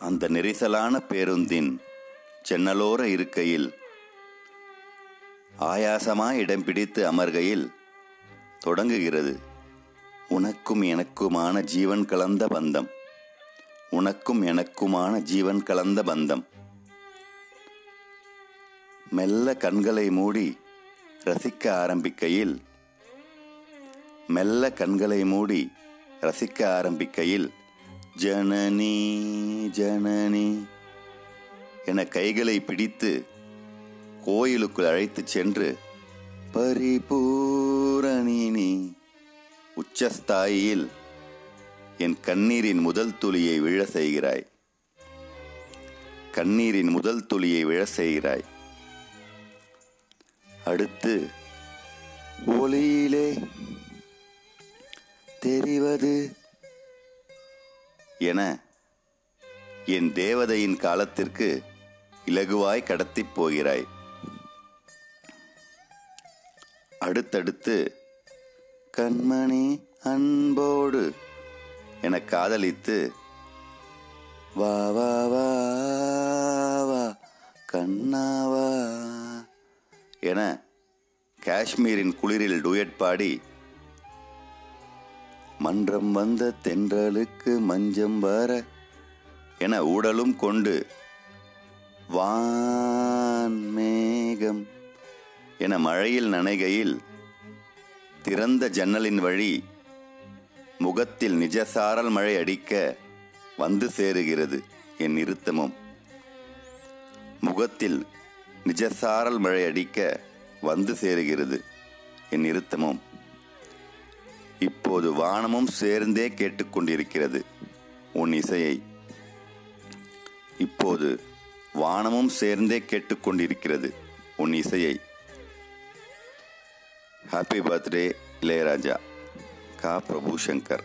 அந்த நெரிசலான பேருந்தின் சென்னலோர இருக்கையில் ஆயாசமாய் இடம் பிடித்து அமர்கையில் தொடங்குகிறது. உனக்கும் எனக்குமான ஜீவன் கலந்த பந்தம். உனக்கும் எனக்குமான ஜீவன் கலந்த பந்தம். மெல்ல கண்களை மூடி ரசிக்க ஆரம்பிக்கையில் மெல்ல கண்களை மூடி ரசிக்க ஆரம்பிக்கையில் ஜனனி ஜனனி. என கைகளை பிடித்து கோயிலுக்குள் அழைத்துச் சென்று பரிபூரணினி உச்சஸ்தாயில் என் கண்ணீரின் முதல் துளியை விழ செய்கிறாய். கண்ணீரின் முதல் துளியை விழ செய்கிறாய். அடுத்து ஒளியிலே தெரிவது என என் தேவதையின் காலத்திற்கு இலகுவாய் கடத்திப் போகிறாய். அடுத்தடுத்து கண்மணி அன்போடு என காதலித்து வா வா வா வா கண்ணாவா என காஷ்மீரின் குளிரில் டுயட் பாடி மன்றம் வந்த தென்றலுக்கு மஞ்சம் வர என உடலும் கொண்டு வான் மேகம் என மழையில் நனைகையில் திறந்த ஜன்னலின் வழி முகத்தில் நிஜசாரல் மழை அடிக்க வந்து சேருகிறது என் நிறுத்தமும் முகத்தில் நிஜசாரல் மழை அடிக்க வந்து சேருகிறது என் நிறுத்தமும் இப்போது வானமும் சேர்ந்தே கேட்டுக்கொண்டிருக்கிறது உன் இசையை. இப்போது வானமும் சேர்ந்தே கேட்டுக்கொண்டிருக்கிறது உன் இசையை. Happy birthday Ilaiyaraaja. கா. பிரபு சங்கர்.